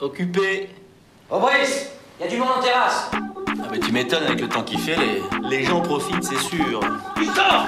Occupé. Oh Brice, y a du monde en terrasse. Ah bah tu m'étonnes avec le temps qu'il fait, les, les gens profitent, c'est sûr. Putain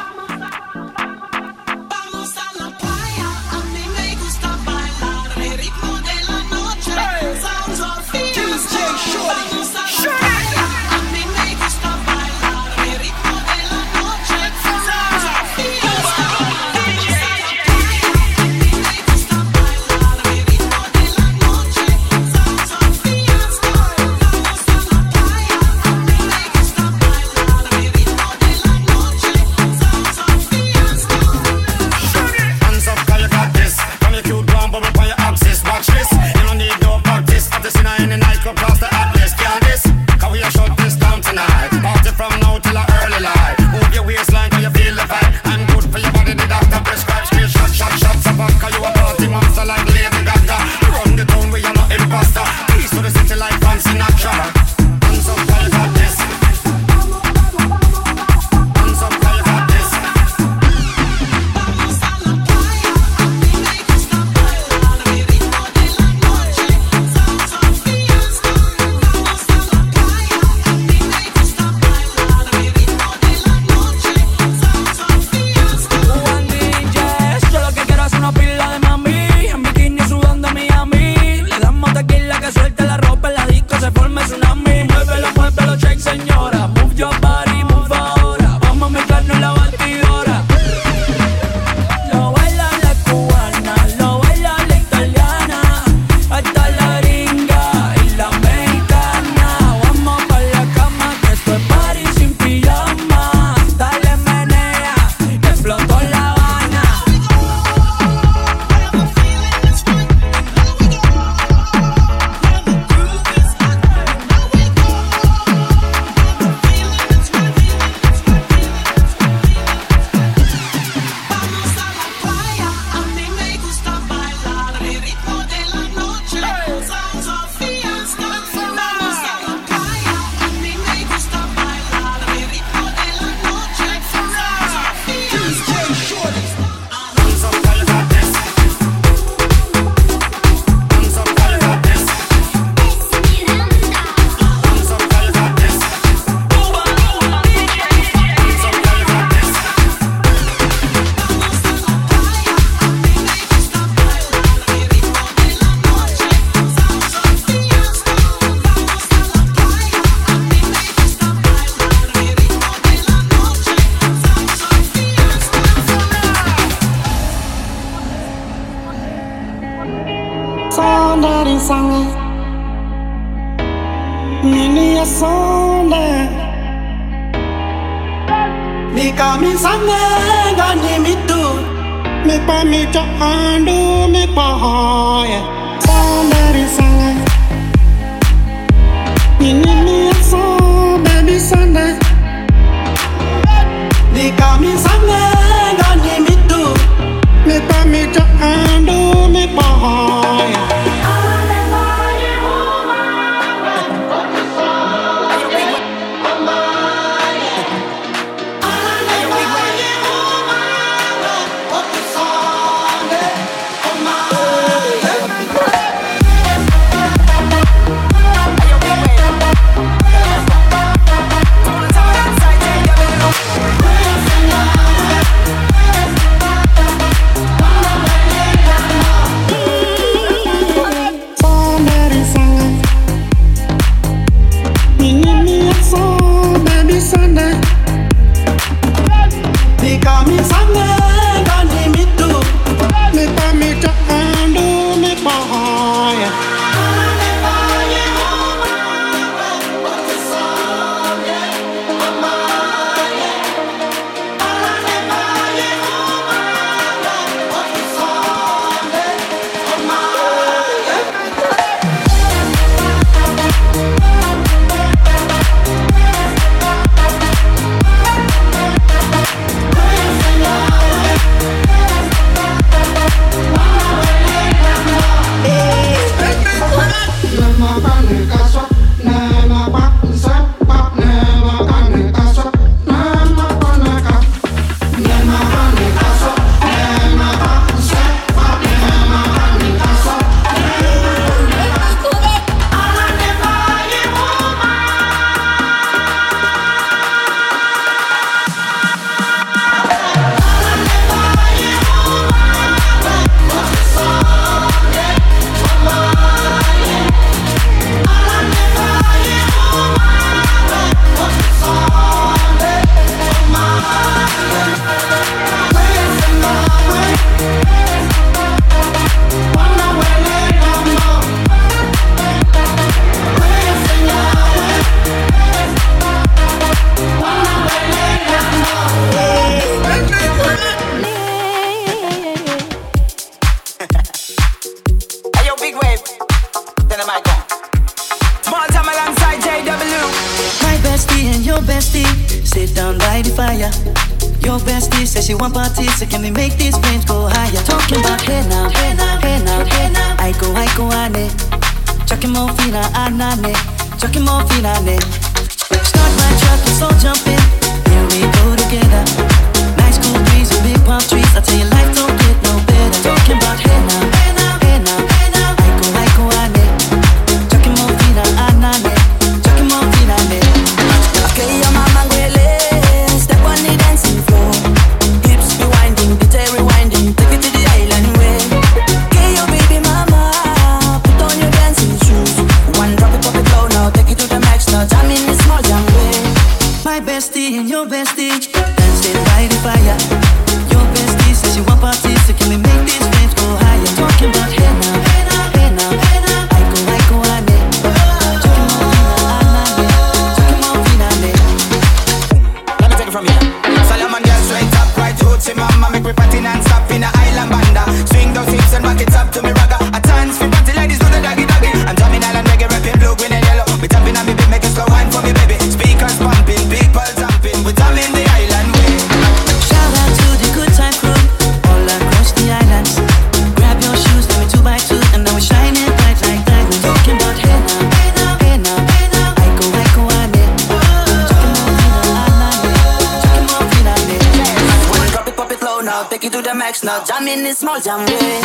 relax now. Jam in this small jam way.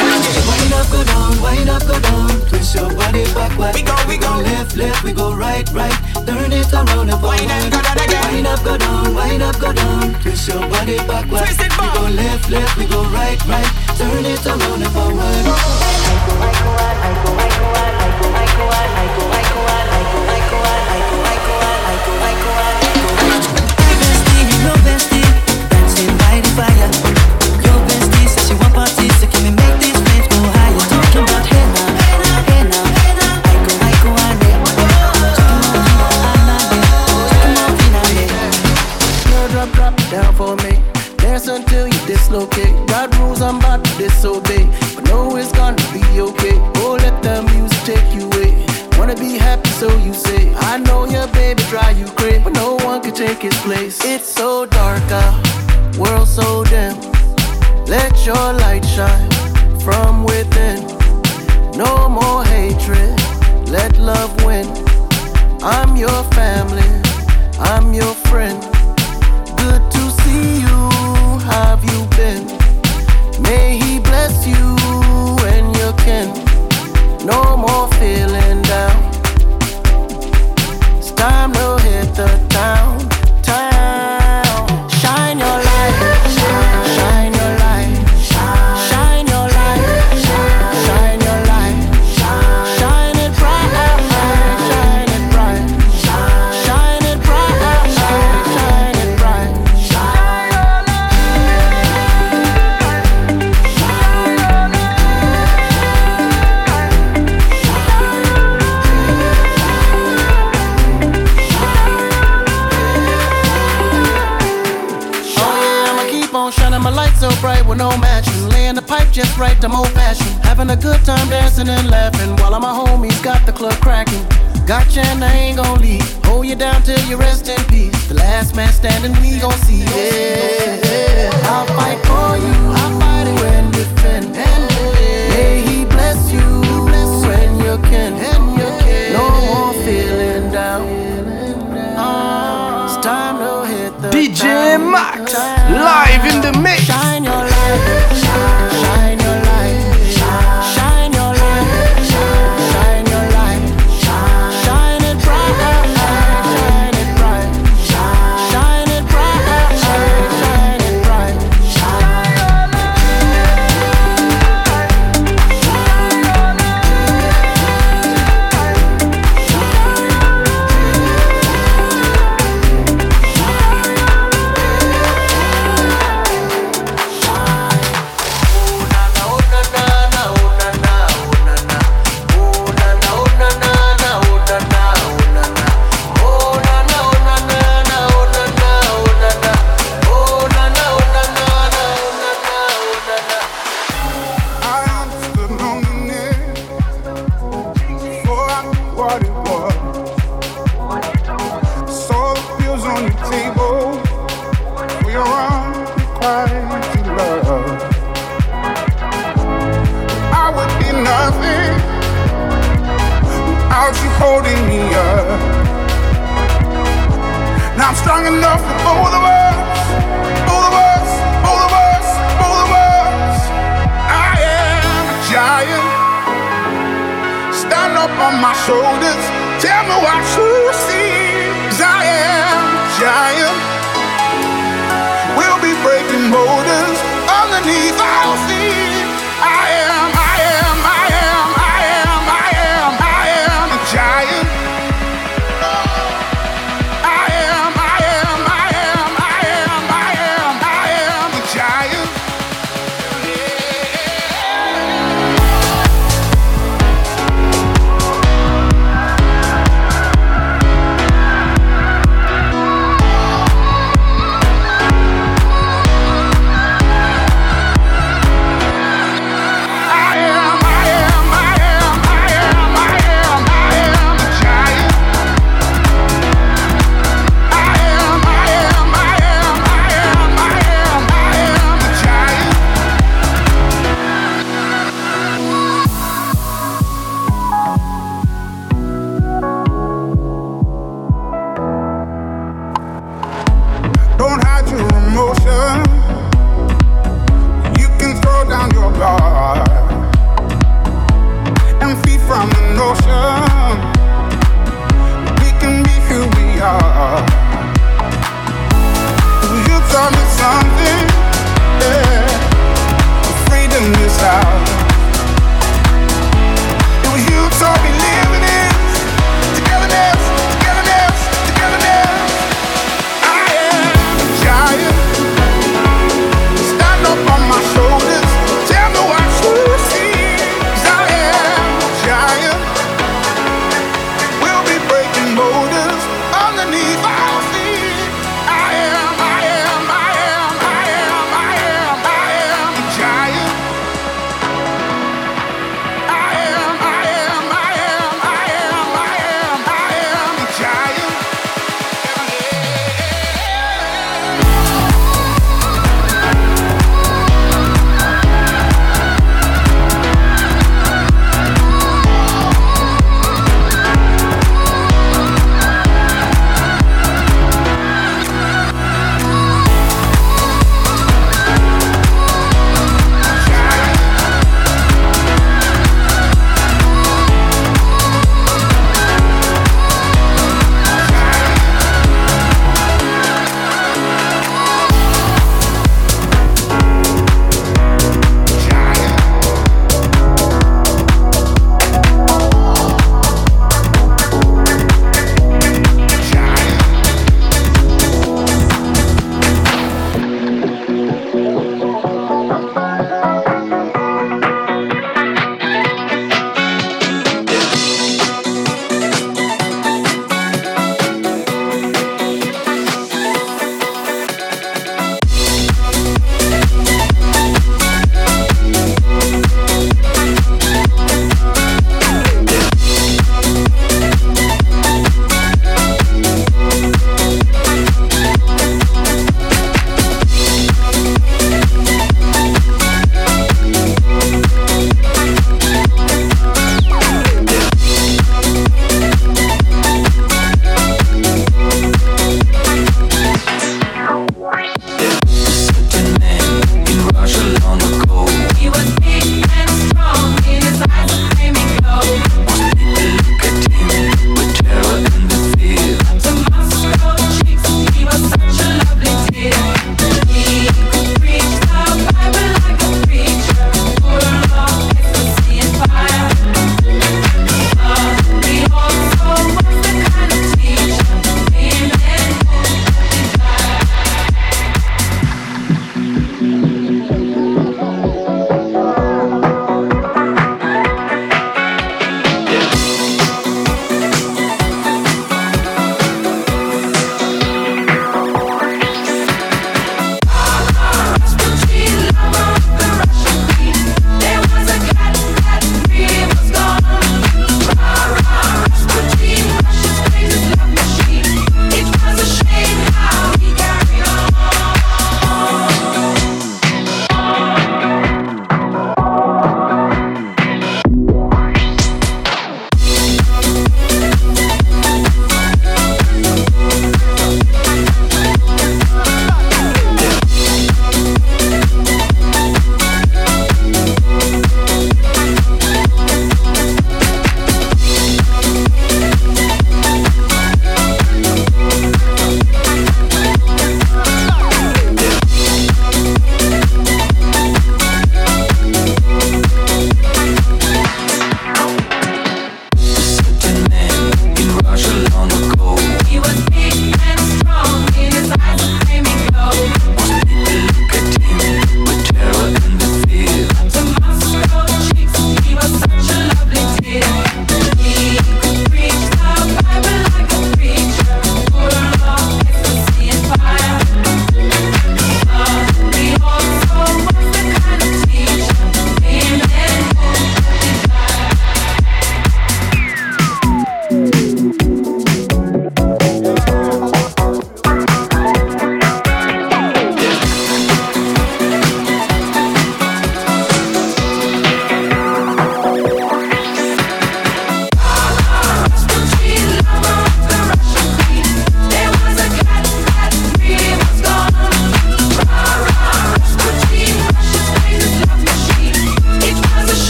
Wind up, go down, wind up, go down. Twist your body back. We go, we go. Left, left, we go right, right. Turn it around and forward. Wind up, go down again. Wind up, go down, wind up, go down. Twist your body backward. Twist it back. We go left, left, we go right, right.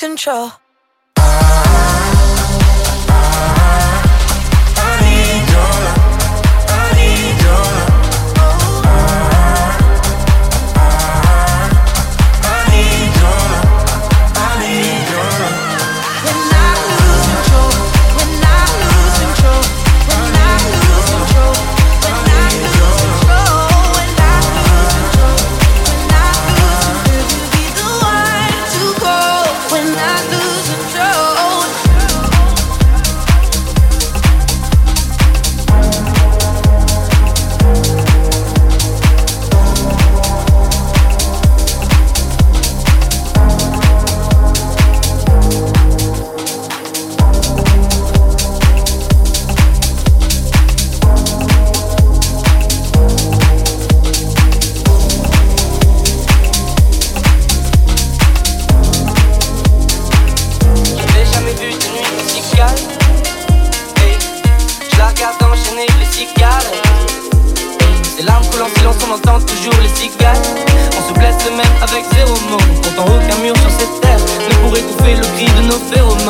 control.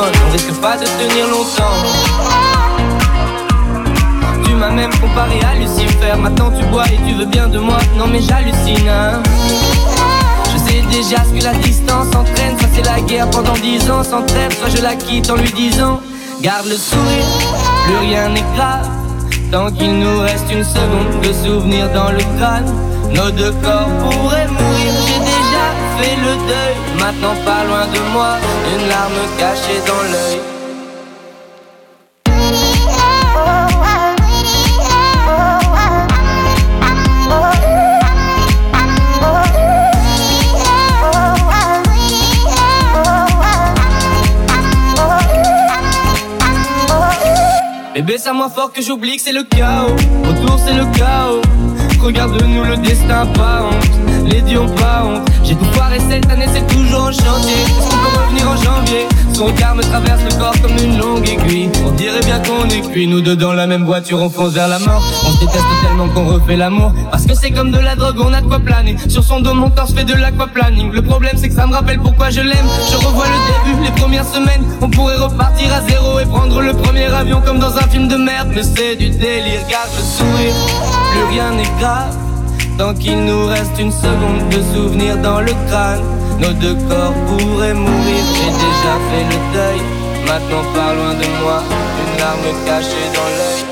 on risque pas de tenir longtemps. Tu m'as même comparé à Lucifer, maintenant tu bois et tu veux bien de moi, non mais j'hallucine. Hein. Je sais déjà ce que la distance entraîne, ça c'est la guerre pendant dix ans sans trêve, soit je la quitte en lui disant, garde le sourire, plus rien n'est grave, tant qu'il nous reste une seconde de souvenir dans le crâne, nos deux corps pourraient mourir, j'ai déjà Bébé, ça moins fort que j'oublie que c'est le chaos. Autour, c'est le chaos. regarde-nous, le destin pas honte. Les dieux pas honte. J'ai tout foiré cette année, c'est toujours en chantier. Est-ce peut revenir en janvier? Son regard me traverse le corps comme une longue aiguille. On dirait bien qu'on est cuit, nous deux dans la même voiture, on fonce vers la mort. On déteste tellement qu'on refait l'amour. Parce que c'est comme de la drogue, on a de quoi planer. Sur son dos, mon torse fait de l'aquaplaning. Le problème, c'est que ça me rappelle pourquoi je l'aime. Je revois le début, les premières semaines. On pourrait repartir à zéro et prendre le premier avion comme dans un film de merde. Mais c'est du délire, garde le sourire. Plus rien n'est grave. Tant qu'il nous reste une seconde de souvenir dans le crâne, nos deux corps pourraient mourir. J'ai déjà fait le deuil, maintenant pas loin de moi, une larme cachée dans l'œil.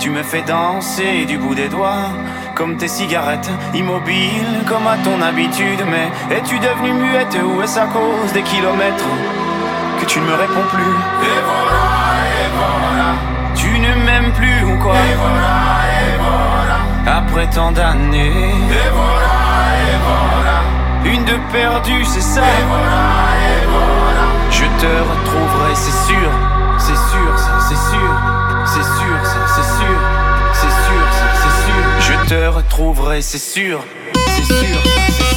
tu me fais danser du bout des doigts, comme tes cigarettes, immobile comme à ton habitude, mais es-tu devenue muette ou est-ce à cause des kilomètres que tu ne me réponds plus? Et voilà, et voilà, tu ne m'aimes plus ou quoi? Et voilà, après tant d'années, et voilà, et une de perdue, c'est ça. Je te retrouverai, c'est sûr. te retrouverai, c'est sûr, c'est sûr.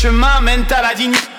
Chemin mènent à la dignité.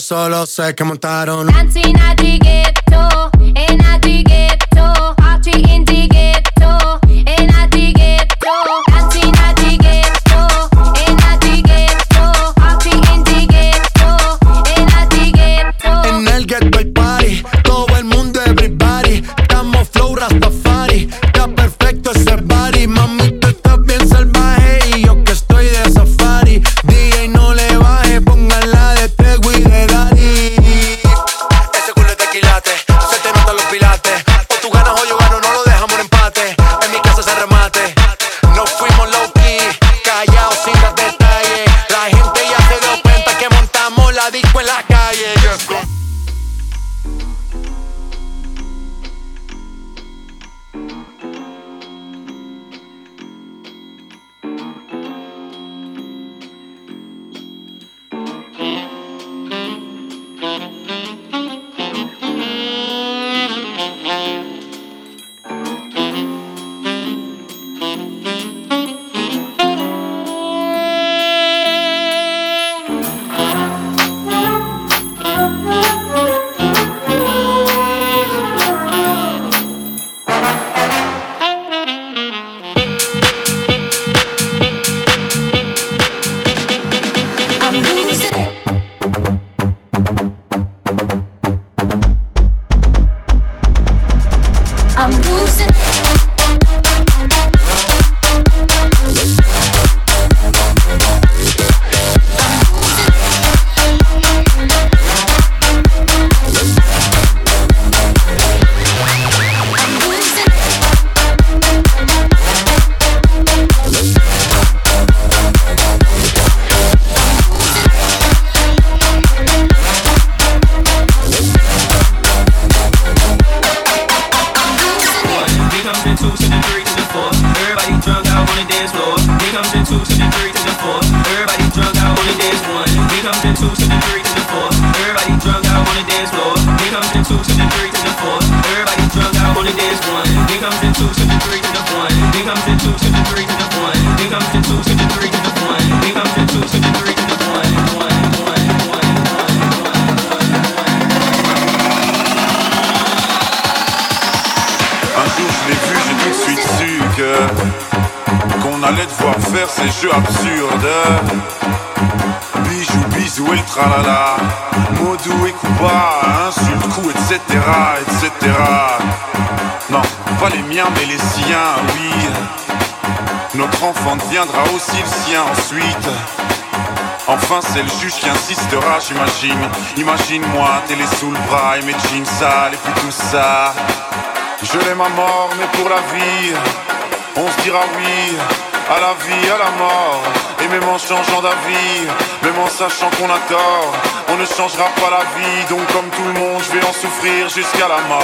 Solo sé que montaron. Cantina de etc. Non, pas les miens, mais les siens, oui. Notre enfant deviendra aussi le sien ensuite. Enfin, c'est le juge qui insistera, j'imagine. Imagine-moi, télé sous le bras et mes jeans sales et puis tout ça. Je l'aime à mort, mais pour la vie. On se dira oui à la vie, à la mort. Et même en changeant d'avis, même en sachant qu'on a tort, on ne changera pas la vie. Donc comme tout le monde, je vais en souffrir jusqu'à la mort.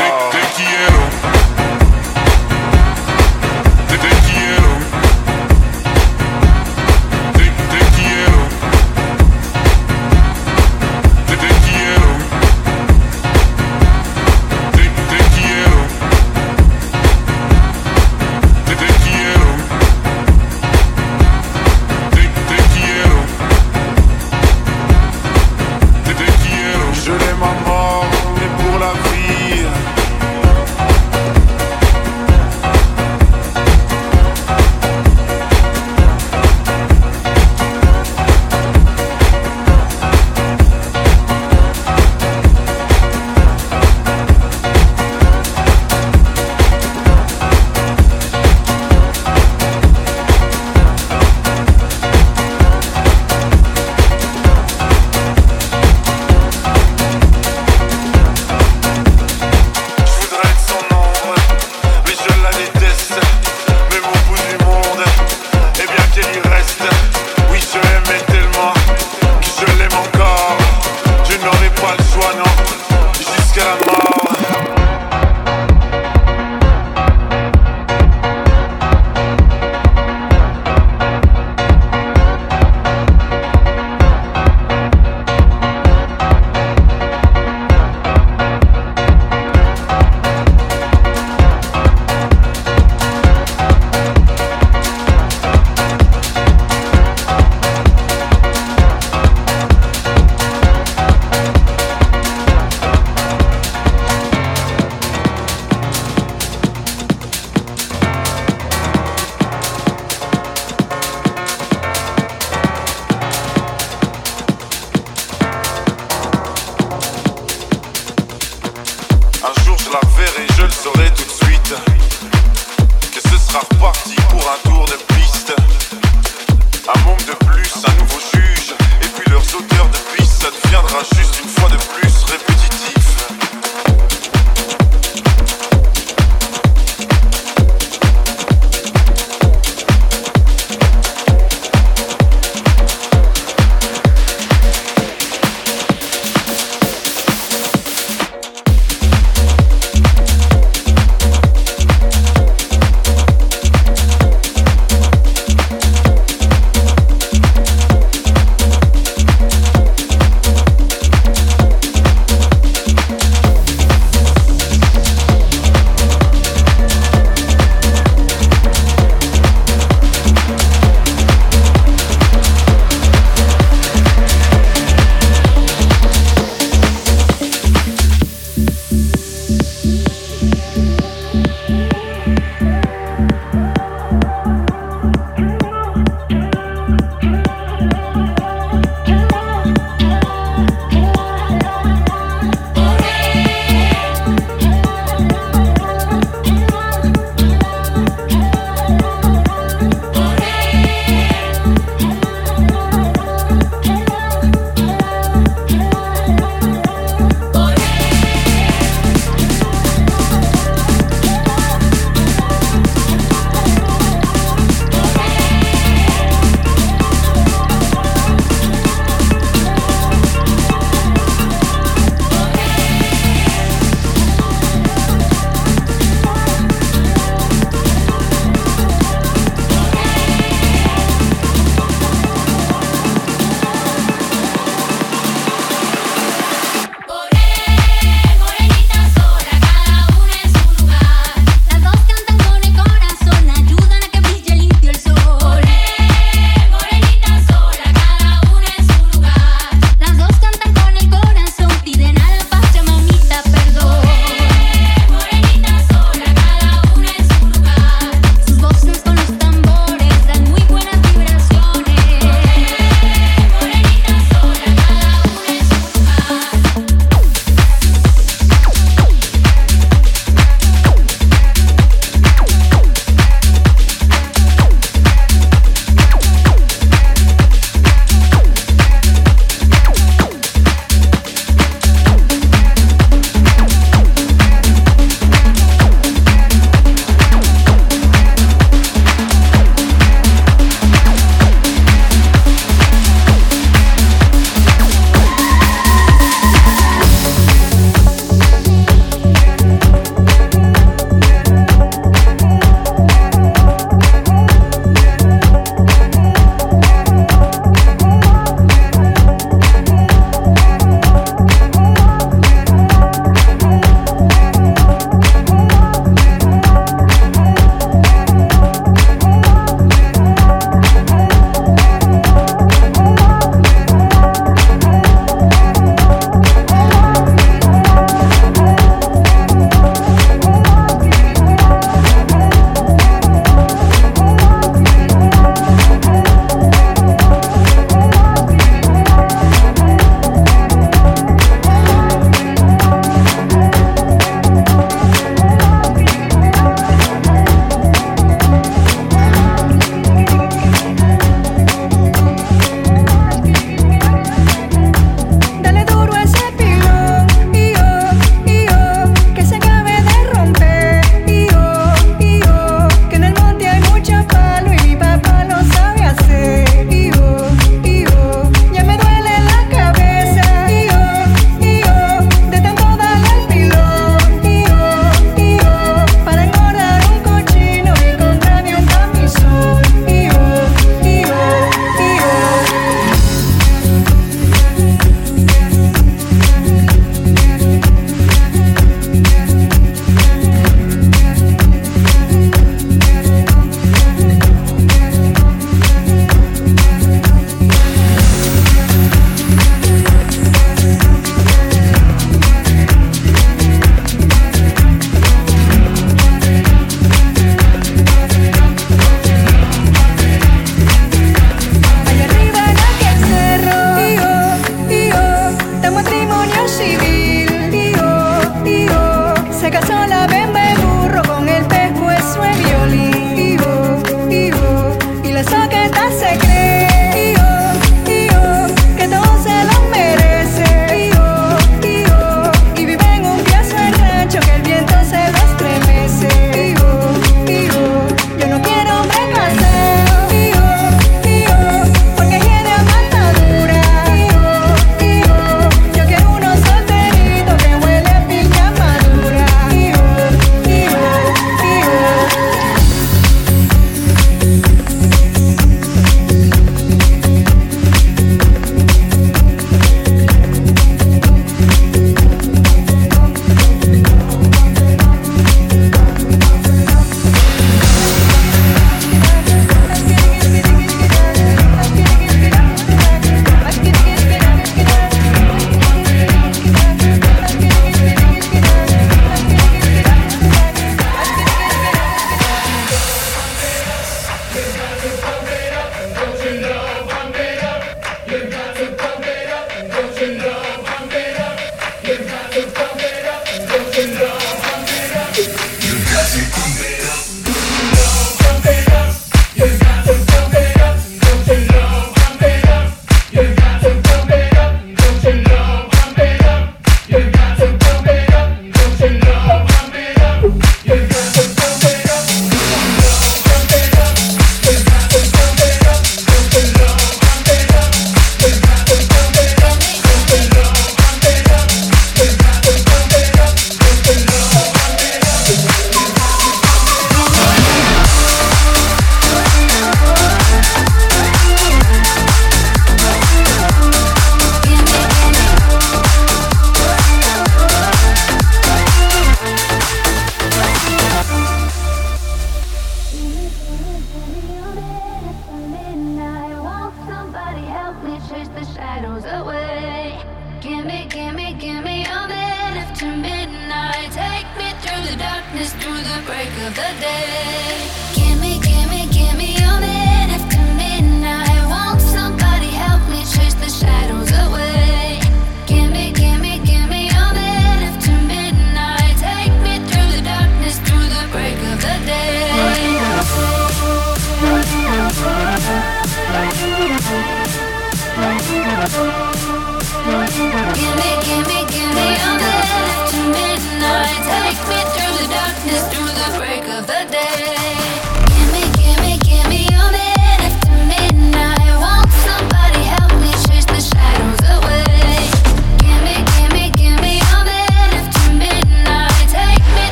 Bang.